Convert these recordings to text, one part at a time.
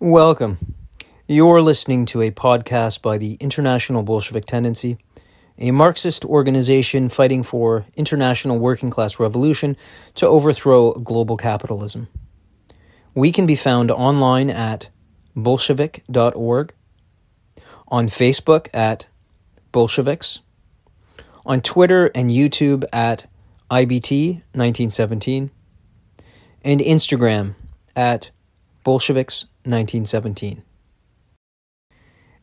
Welcome. You're listening to a podcast by the International Bolshevik Tendency, a Marxist organization fighting for international working class revolution to overthrow global capitalism. We can be found online at bolshevik.org, on Facebook at Bolsheviks, on Twitter and YouTube at IBT1917, and Instagram at Bolsheviks 1917.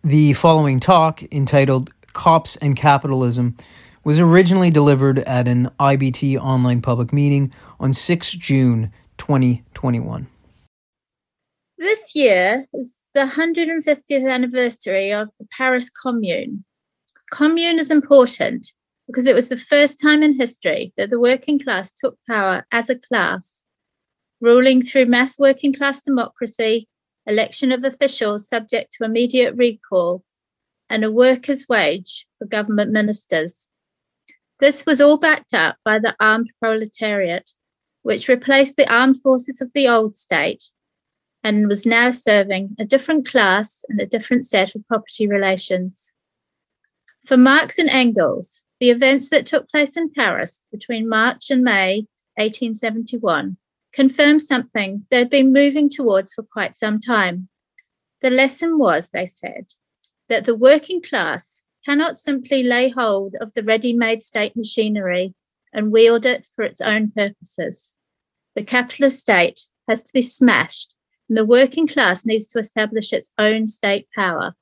The following talk, entitled Cops and Capitalism, was originally delivered at an IBT online public meeting on 6 June 2021. This year is the 150th anniversary of the Paris Commune. Commune is important because it was the first time in history that the working class took power as a class, ruling through mass working class democracy election of officials subject to immediate recall, and a worker's wage for government ministers. This was all backed up by the armed proletariat, which replaced the armed forces of the old state and was now serving a different class and a different set of property relations. For Marx and Engels, the events that took place in Paris between March and May 1871 confirmed something they'd been moving towards for quite some time. The lesson was, they said, that the working class cannot simply lay hold of the ready made state machinery and wield it for its own purposes. The capitalist state has to be smashed, and the working class needs to establish its own state power.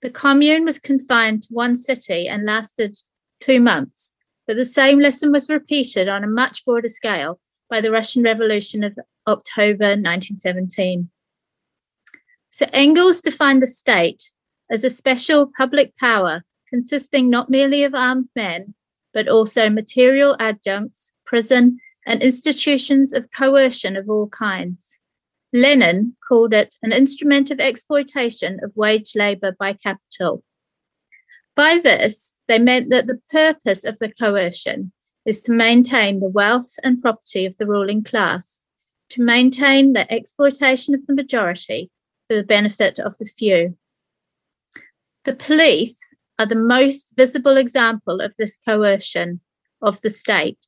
The commune was confined to one city and lasted two months, but the same lesson was repeated on a much broader scale by the Russian Revolution of October 1917. So Engels defined the state as a special public power consisting not merely of armed men, but also material adjuncts, prison, and institutions of coercion of all kinds. Lenin called it an instrument of exploitation of wage labor by capital. By this, they meant that the purpose of the coercion is to maintain the wealth and property of the ruling class, to maintain the exploitation of the majority for the benefit of the few. The police are the most visible example of this coercion of the state.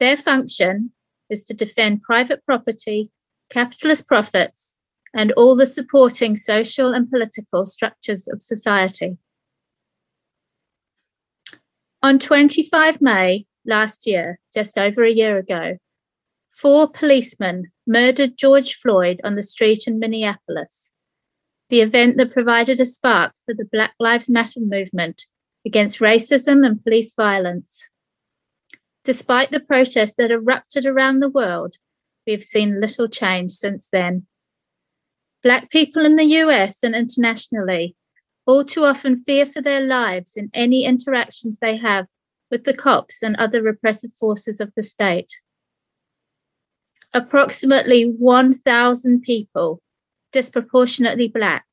Their function is to defend private property, capitalist profits, and all the supporting social and political structures of society. On 25 May last year, just over a year ago, four policemen murdered George Floyd on the street in Minneapolis, the event that provided a spark for the Black Lives Matter movement against racism and police violence. Despite the protests that erupted around the world, we have seen little change since then. Black people in the US and internationally all too often fear for their lives in any interactions they have with the cops and other repressive forces of the state. Approximately 1,000 people, disproportionately black,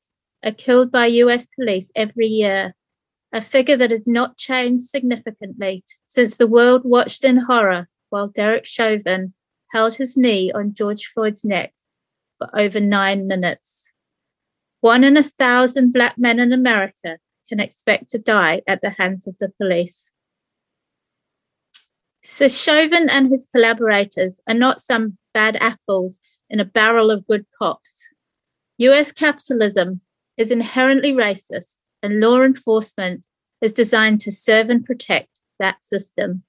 are killed by US police every year, a figure that has not changed significantly since the world watched in horror while Derek Chauvin held his knee on George Floyd's neck for over nine minutes. One in a thousand black men in America can expect to die at the hands of the police. So Chauvin and his collaborators are not some bad apples in a barrel of good cops. US capitalism is inherently racist, and law enforcement is designed to serve and protect that system.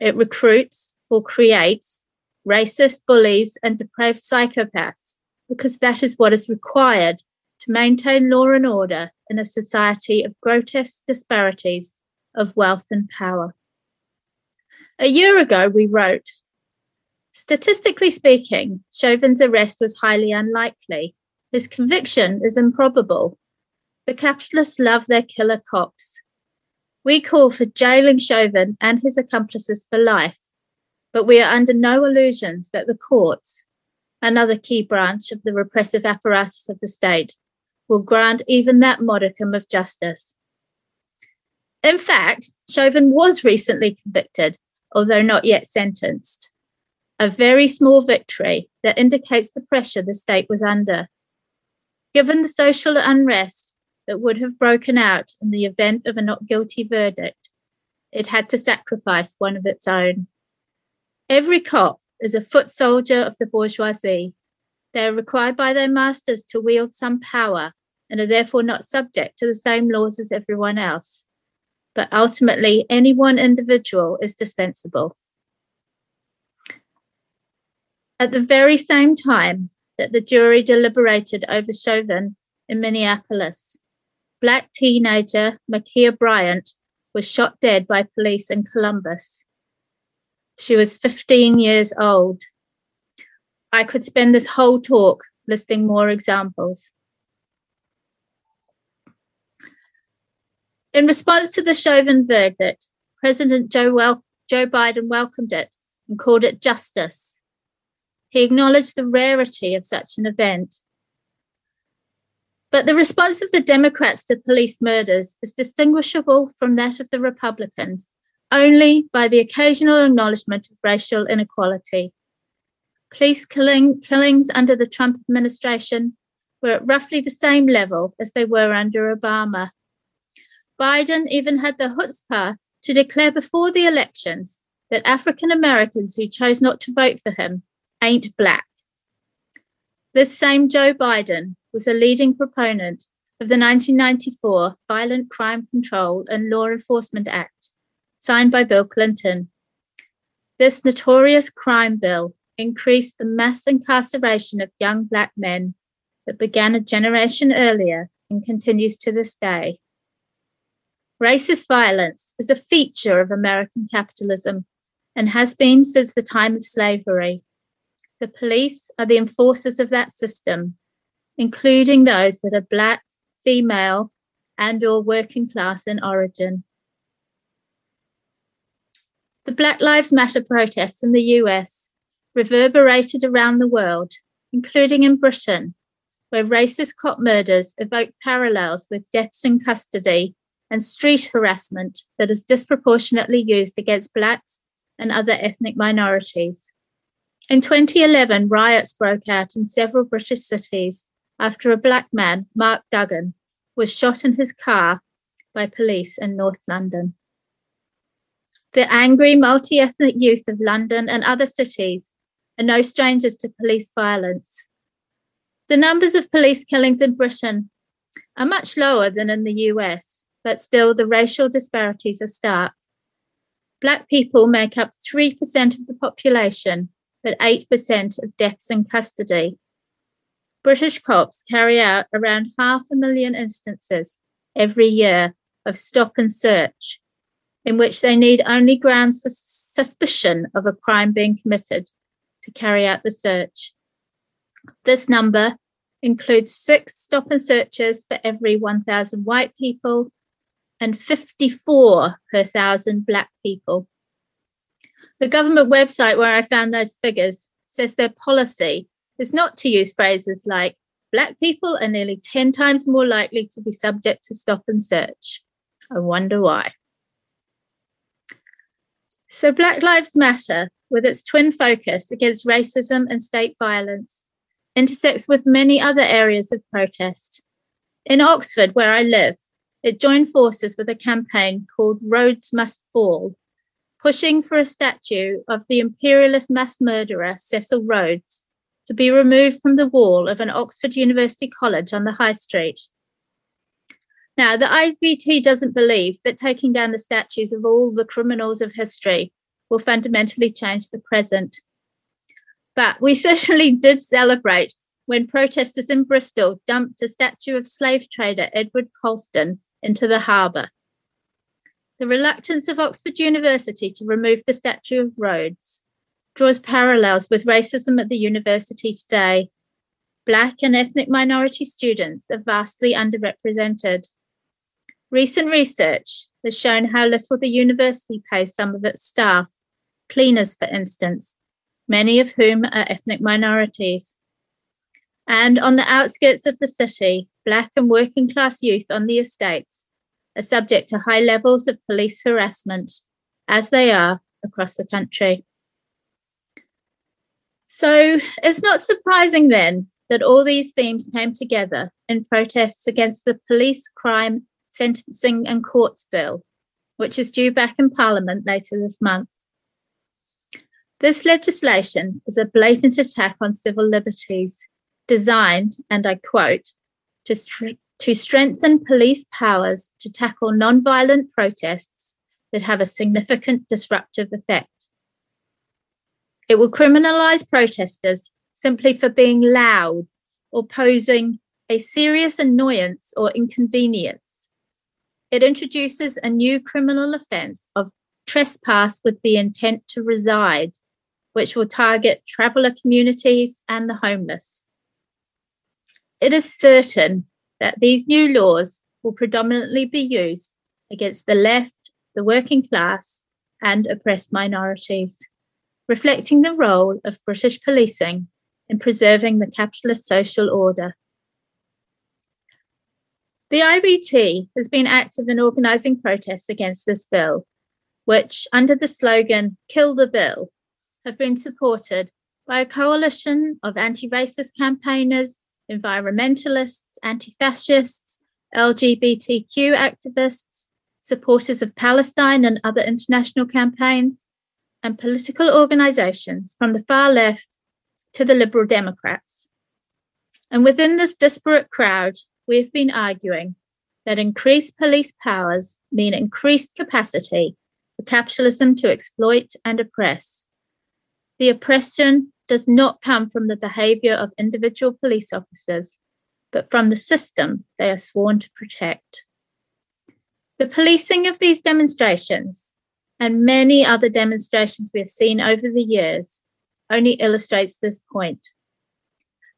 It recruits or creates racist bullies and depraved psychopaths because that is what is required to maintain law and order in a society of grotesque disparities of wealth and power. A year ago, we wrote Statistically speaking, Chauvin's arrest was highly unlikely. His conviction is improbable. The capitalists love their killer cops. We call for jailing Chauvin and his accomplices for life, but we are under no illusions that the courts, another key branch of the repressive apparatus of the state, will grant even that modicum of justice. In fact, Chauvin was recently convicted although not yet sentenced. A very small victory that indicates the pressure the state was under. given the social unrest that would have broken out in the event of a not guilty verdict, it had to sacrifice one of its own. Every cop is a foot soldier of the bourgeoisie. They are required by their masters to wield some power and are therefore not subject to the same laws as everyone else. But ultimately, any one individual is dispensable. At the very same time that the jury deliberated over Chauvin in Minneapolis, black teenager Ma'Khia Bryant was shot dead by police in Columbus. She was 15 years old. I could spend this whole talk listing more examples. In response to the Chauvin verdict, President Joe, wel- Joe Biden welcomed it and called it justice. He acknowledged the rarity of such an event. But the response of the Democrats to police murders is distinguishable from that of the Republicans only by the occasional acknowledgement of racial inequality. Police killing, killings under the Trump administration were at roughly the same level as they were under Obama. Biden even had the chutzpah to declare before the elections that African Americans who chose not to vote for him ain't black. This same Joe Biden was a leading proponent of the 1994 Violent Crime Control and Law Enforcement Act, signed by Bill Clinton. This notorious crime bill increased the mass incarceration of young Black men that began a generation earlier and continues to this day. Racist violence is a feature of American capitalism and has been since the time of slavery. The police are the enforcers of that system, including those that are black, female, and or working class in origin. The Black Lives Matter protests in the US reverberated around the world, including in Britain, where racist cop murders evoke parallels with deaths in custody and street harassment that is disproportionately used against Blacks and other ethnic minorities. In 2011, riots broke out in several British cities after a Black man, Mark Duggan, was shot in his car by police in North London. The angry multi ethnic youth of London and other cities are no strangers to police violence. The numbers of police killings in Britain are much lower than in the US, but still the racial disparities are stark. Black people make up 3% of the population, but 8% of deaths in custody. British cops carry out around half a million instances every year of stop and search, in which they need only grounds for suspicion of a crime being committed to carry out the search. This number includes six stop and searches for every 1,000 white people and 54 per thousand Black people. The government website where I found those figures says their policy is not to use phrases like Black people are nearly 10 times more likely to be subject to stop and search. I wonder why. So, Black Lives Matter, with its twin focus against racism and state violence, intersects with many other areas of protest. In Oxford, where I live, it joined forces with a campaign called Rhodes Must Fall, pushing for a statue of the imperialist mass murderer Cecil Rhodes to be removed from the wall of an Oxford University college on the High Street. Now, the IBT doesn't believe that taking down the statues of all the criminals of history will fundamentally change the present. But we certainly did celebrate when protesters in Bristol dumped a statue of slave trader Edward Colston into the harbour. The reluctance of Oxford University to remove the statue of Rhodes draws parallels with racism at the university today. Black and ethnic minority students are vastly underrepresented. Recent research has shown how little the university pays some of its staff, cleaners, for instance, many of whom are ethnic minorities. And on the outskirts of the city, Black and working class youth on the estates are subject to high levels of police harassment, as they are across the country. So it's not surprising then that all these themes came together in protests against the Police Crime Sentencing and Courts Bill, which is due back in Parliament later this month. This legislation is a blatant attack on civil liberties, designed, and I quote, to, to strengthen police powers to tackle non-violent protests that have a significant disruptive effect. It will criminalise protesters simply for being loud or posing a serious annoyance or inconvenience. It introduces a new criminal offence of trespass with the intent to reside, which will target traveller communities and the homeless. It is certain that these new laws will predominantly be used against the left, the working class, and oppressed minorities, reflecting the role of British policing in preserving the capitalist social order. The IBT has been active in organising protests against this bill, which, under the slogan Kill the Bill, have been supported by a coalition of anti racist campaigners, environmentalists, anti fascists, LGBTQ activists, supporters of Palestine and other international campaigns, and political organisations from the far left to the Liberal Democrats. And within this disparate crowd, we've been arguing that increased police powers mean increased capacity for capitalism to exploit and oppress. The oppression does not come from the behaviour of individual police officers, but from the system they are sworn to protect. The policing of these demonstrations and many other demonstrations we have seen over the years only illustrates this point.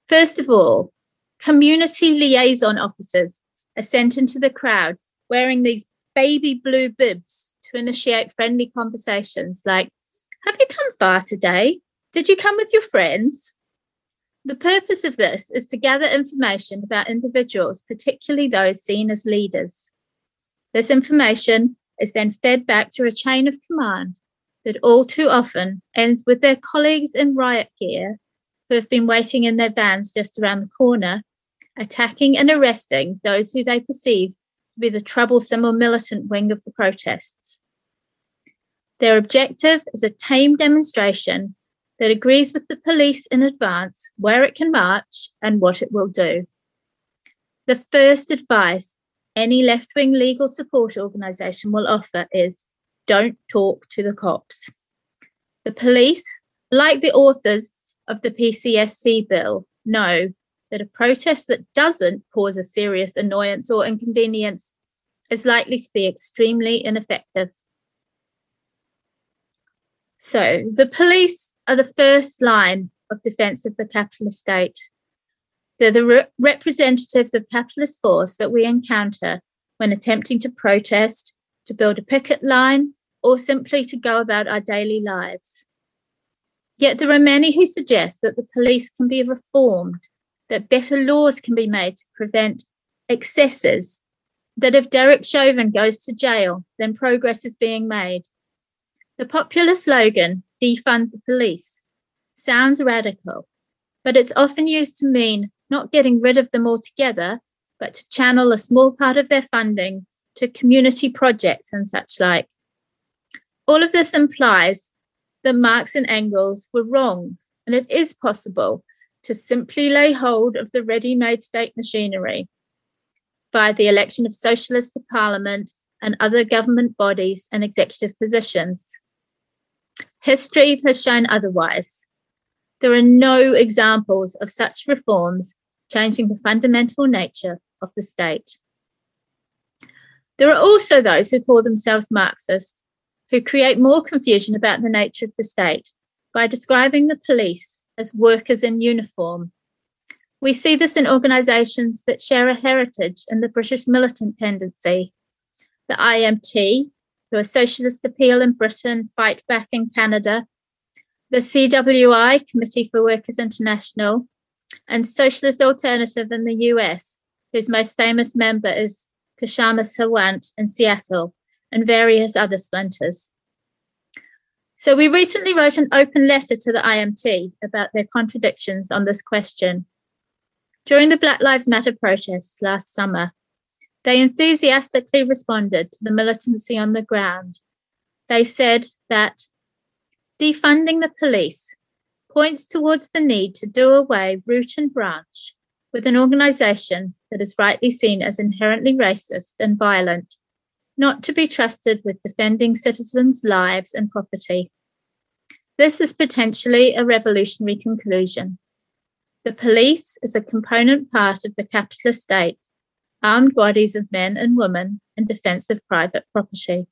First of all, community liaison officers are sent into the crowd wearing these baby blue bibs to initiate friendly conversations like, Have you come far today? Did you come with your friends? The purpose of this is to gather information about individuals, particularly those seen as leaders. This information is then fed back through a chain of command that all too often ends with their colleagues in riot gear who have been waiting in their vans just around the corner, attacking and arresting those who they perceive to be the troublesome or militant wing of the protests. Their objective is a tame demonstration that agrees with the police in advance where it can march and what it will do. The first advice any left wing legal support organisation will offer is don't talk to the cops. The police, like the authors of the PCSC bill, know that a protest that doesn't cause a serious annoyance or inconvenience is likely to be extremely ineffective. So, the police are the first line of defence of the capitalist state. They're the re- representatives of capitalist force that we encounter when attempting to protest, to build a picket line, or simply to go about our daily lives. Yet there are many who suggest that the police can be reformed, that better laws can be made to prevent excesses, that if Derek Chauvin goes to jail, then progress is being made. The popular slogan, defund the police, sounds radical, but it's often used to mean not getting rid of them altogether, but to channel a small part of their funding to community projects and such like. All of this implies that Marx and Engels were wrong, and it is possible to simply lay hold of the ready made state machinery via the election of socialists to parliament and other government bodies and executive positions. History has shown otherwise. There are no examples of such reforms changing the fundamental nature of the state. There are also those who call themselves Marxist, who create more confusion about the nature of the state by describing the police as workers in uniform. We see this in organisations that share a heritage in the British militant tendency. The IMT, who are Socialist Appeal in Britain, Fight Back in Canada, the CWI, Committee for Workers International, and Socialist Alternative in the US, whose most famous member is Kshama Sawant in Seattle, and various other splinters. So we recently wrote an open letter to the IMT about their contradictions on this question. During the Black Lives Matter protests last summer, they enthusiastically responded to the militancy on the ground. They said that defunding the police points towards the need to do away root and branch with an organisation that is rightly seen as inherently racist and violent, not to be trusted with defending citizens' lives and property. This is potentially a revolutionary conclusion. The police is a component part of the capitalist state, armed bodies of men and women in defence of private property.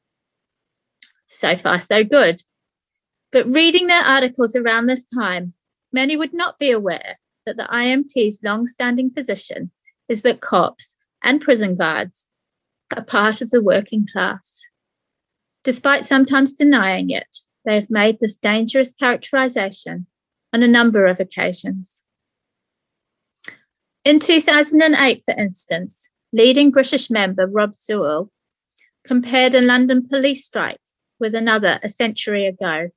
So far, so good. But reading their articles around this time, many would not be aware that the IMT's long standing position is that cops and prison guards are part of the working class. Despite sometimes denying it, they have made this dangerous characterization on a number of occasions. In 2008, for instance, leading British member Rob Sewell compared a London police strike with another a century ago,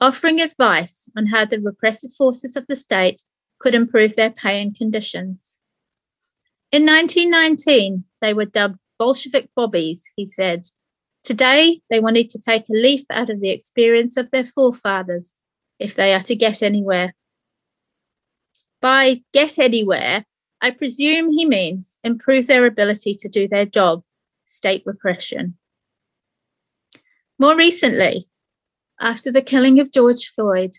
offering advice on how the repressive forces of the state could improve their pay and conditions. In 1919, they were dubbed Bolshevik bobbies, he said. Today, they wanted to take a leaf out of the experience of their forefathers if they are to get anywhere. By get anywhere, I presume he means improve their ability to do their job, state repression. More recently, after the killing of George Floyd,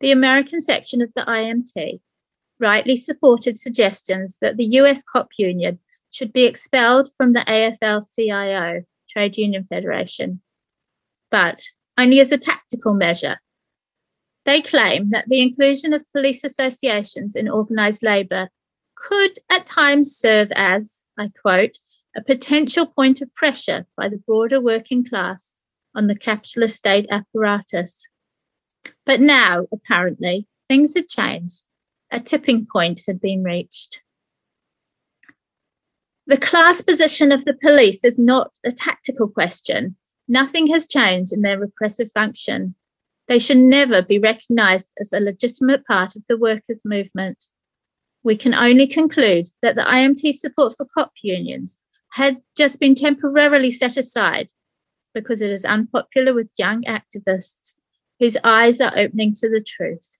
the American section of the IMT rightly supported suggestions that the US cop union should be expelled from the AFL CIO, Trade Union Federation, but only as a tactical measure. They claim that the inclusion of police associations in organised labour could at times serve as, I quote, a potential point of pressure by the broader working class on the capitalist state apparatus. But now, apparently, things had changed. A tipping point had been reached. The class position of the police is not a tactical question. Nothing has changed in their repressive function. They should never be recognised as a legitimate part of the workers' movement we can only conclude that the IMT support for COP unions had just been temporarily set aside because it is unpopular with young activists whose eyes are opening to the truth.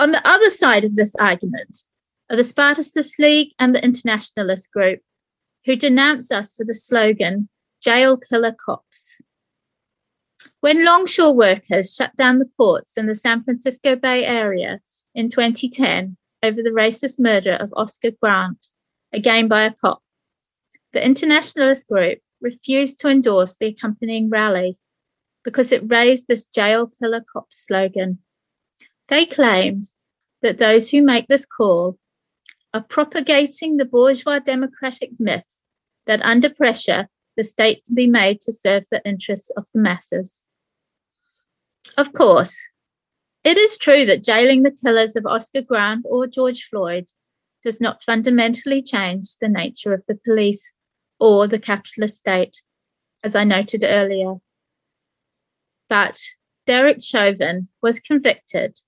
On the other side of this argument are the Spartacist League and the Internationalist Group, who denounce us for the slogan, Jail Killer Cops. When longshore workers shut down the ports in the San Francisco Bay Area in 2010 over the racist murder of Oscar Grant, again by a cop. The internationalist group refused to endorse the accompanying rally because it raised this jail killer cop slogan. They claimed that those who make this call are propagating the bourgeois democratic myth that under pressure, the state can be made to serve the interests of the masses. Of course, it is true that jailing the killers of Oscar Grant or George Floyd does not fundamentally change the nature of the police or the capitalist state, as I noted earlier. But Derek Chauvin was convicted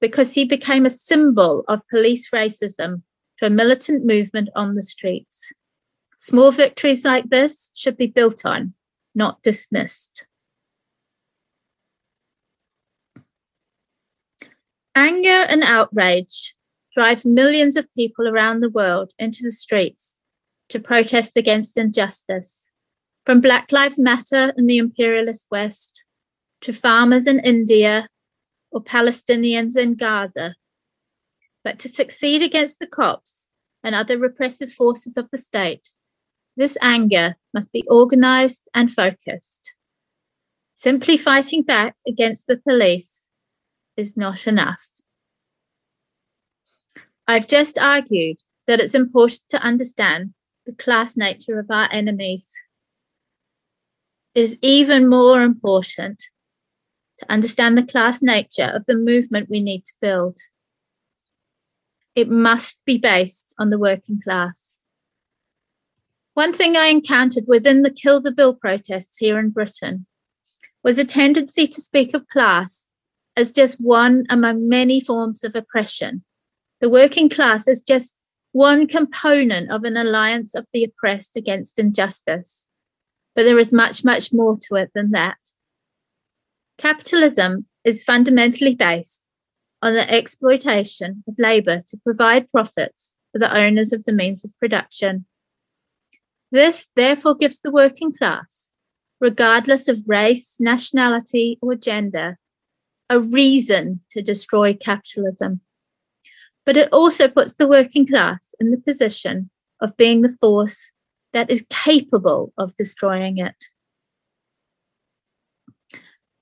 because he became a symbol of police racism to a militant movement on the streets. Small victories like this should be built on, not dismissed. Anger and outrage drives millions of people around the world into the streets to protest against injustice, from Black Lives Matter in the imperialist West to farmers in India or Palestinians in Gaza. But to succeed against the cops and other repressive forces of the state, this anger must be organized and focused. Simply fighting back against the police is not enough. I've just argued that it's important to understand the class nature of our enemies. It is even more important to understand the class nature of the movement we need to build. It must be based on the working class. One thing I encountered within the Kill the Bill protests here in Britain was a tendency to speak of class as just one among many forms of oppression The working class is just one component of an alliance of the oppressed against injustice. But there is much, much more to it than that. Capitalism is fundamentally based on the exploitation of labour to provide profits for the owners of the means of production. This therefore gives the working class, regardless of race, nationality, or gender, a reason to destroy capitalism. But it also puts the working class in the position of being the force that is capable of destroying it.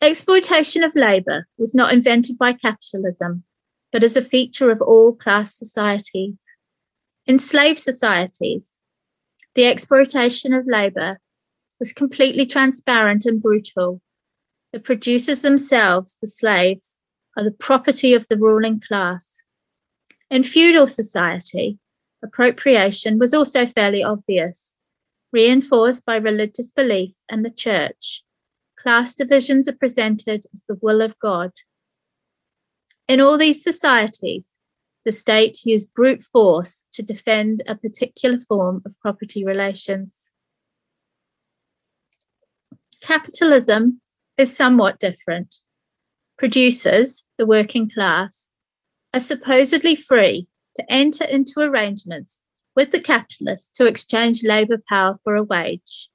Exploitation of labour was not invented by capitalism, but is a feature of all class societies. In slave societies, the exploitation of labour was completely transparent and brutal. The producers themselves, the slaves, are the property of the ruling class. In feudal society, appropriation was also fairly obvious, reinforced by religious belief and the church class divisions are presented as the will of God. In all these societies, the state used brute force to defend a particular form of property relations. Capitalism is somewhat different. Producers, the working class, are supposedly free to enter into arrangements with the capitalists to exchange labour power for a wage.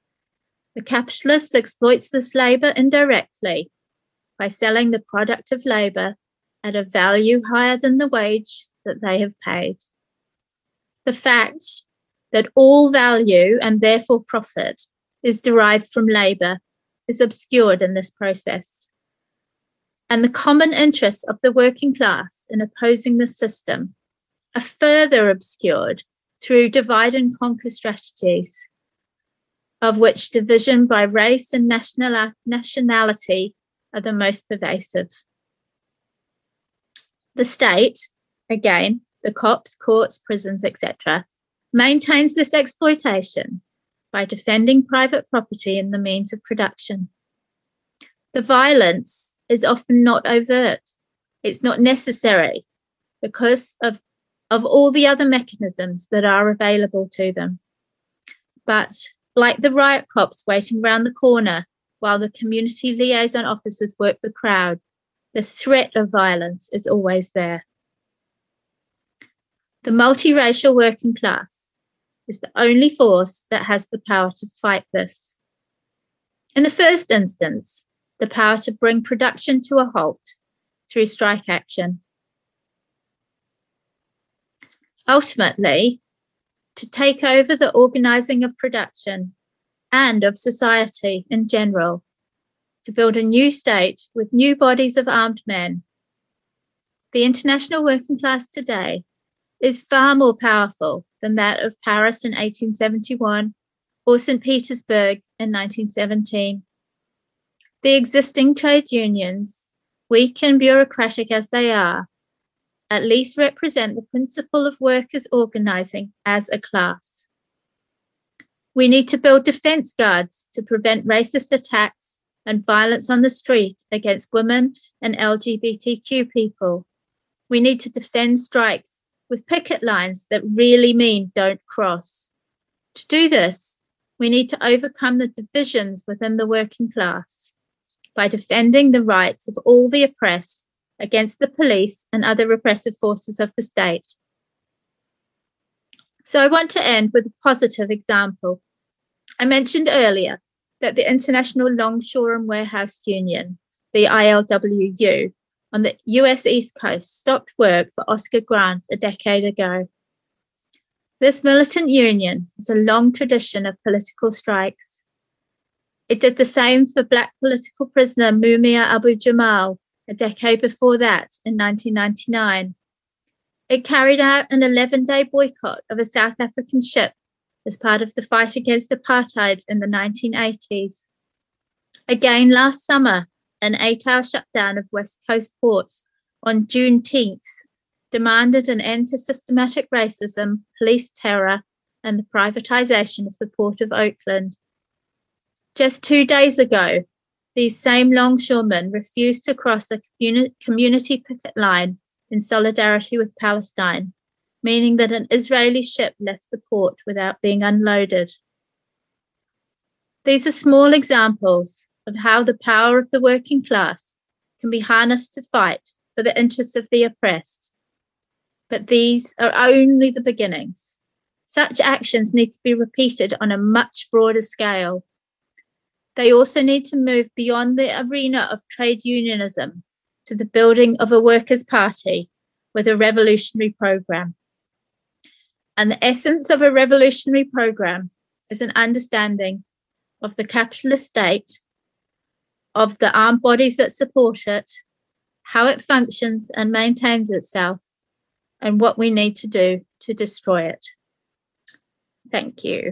The capitalist exploits this labor indirectly by selling the product of labor at a value higher than the wage that they have paid. The fact that all value and therefore profit is derived from labor is obscured in this process. And the common interests of the working class in opposing the system are further obscured through divide and conquer strategies of which division by race and national, nationality are the most pervasive. The state, again, the cops, courts, prisons, etc., maintains this exploitation by defending private property and the means of production. The violence is often not overt, it's not necessary because of, of all the other mechanisms that are available to them. But like the riot cops waiting round the corner while the community liaison officers work the crowd, the threat of violence is always there. The multiracial working class is the only force that has the power to fight this. In the first instance, the power to bring production to a halt through strike action. Ultimately, to take over the organising of production and of society in general, to build a new state with new bodies of armed men. The international working class today is far more powerful than that of Paris in 1871 or St. Petersburg in 1917. The existing trade unions, weak and bureaucratic as they are, at least represent the principle of workers organising as a class. We need to build defence guards to prevent racist attacks and violence on the street against women and LGBTQ people. We need to defend strikes with picket lines that really mean don't cross. To do this, we need to overcome the divisions within the working class by defending the rights of all the oppressed against the police and other repressive forces of the state. So I want to end with a positive example. I mentioned earlier that the International Longshore and Warehouse Union, the ILWU, on the US East Coast stopped work for Oscar Grant a decade ago. This militant union has a long tradition of political strikes. It did the same for Black political prisoner Mumia Abu Jamal a decade before that, in 1999. It carried out an 11 day boycott of a South African ship as part of the fight against apartheid in the 1980s. Again, last summer, an eight hour shutdown of West Coast ports on Juneteenth demanded an end to systematic racism, police terror, and the privatisation of the Port of Oakland. Just two days ago, these same longshoremen refused to cross a communi- community picket line in solidarity with Palestine, meaning that an Israeli ship left the port without being unloaded. These are small examples of how the power of the working class can be harnessed to fight for the interests of the oppressed. But these are only the beginnings. Such actions need to be repeated on a much broader scale. They also need to move beyond the arena of trade unionism to the building of a workers' party with a revolutionary program. And the essence of a revolutionary program is an understanding of the capitalist state, of the armed bodies that support it, how it functions and maintains itself, and what we need to do to destroy it. Thank you.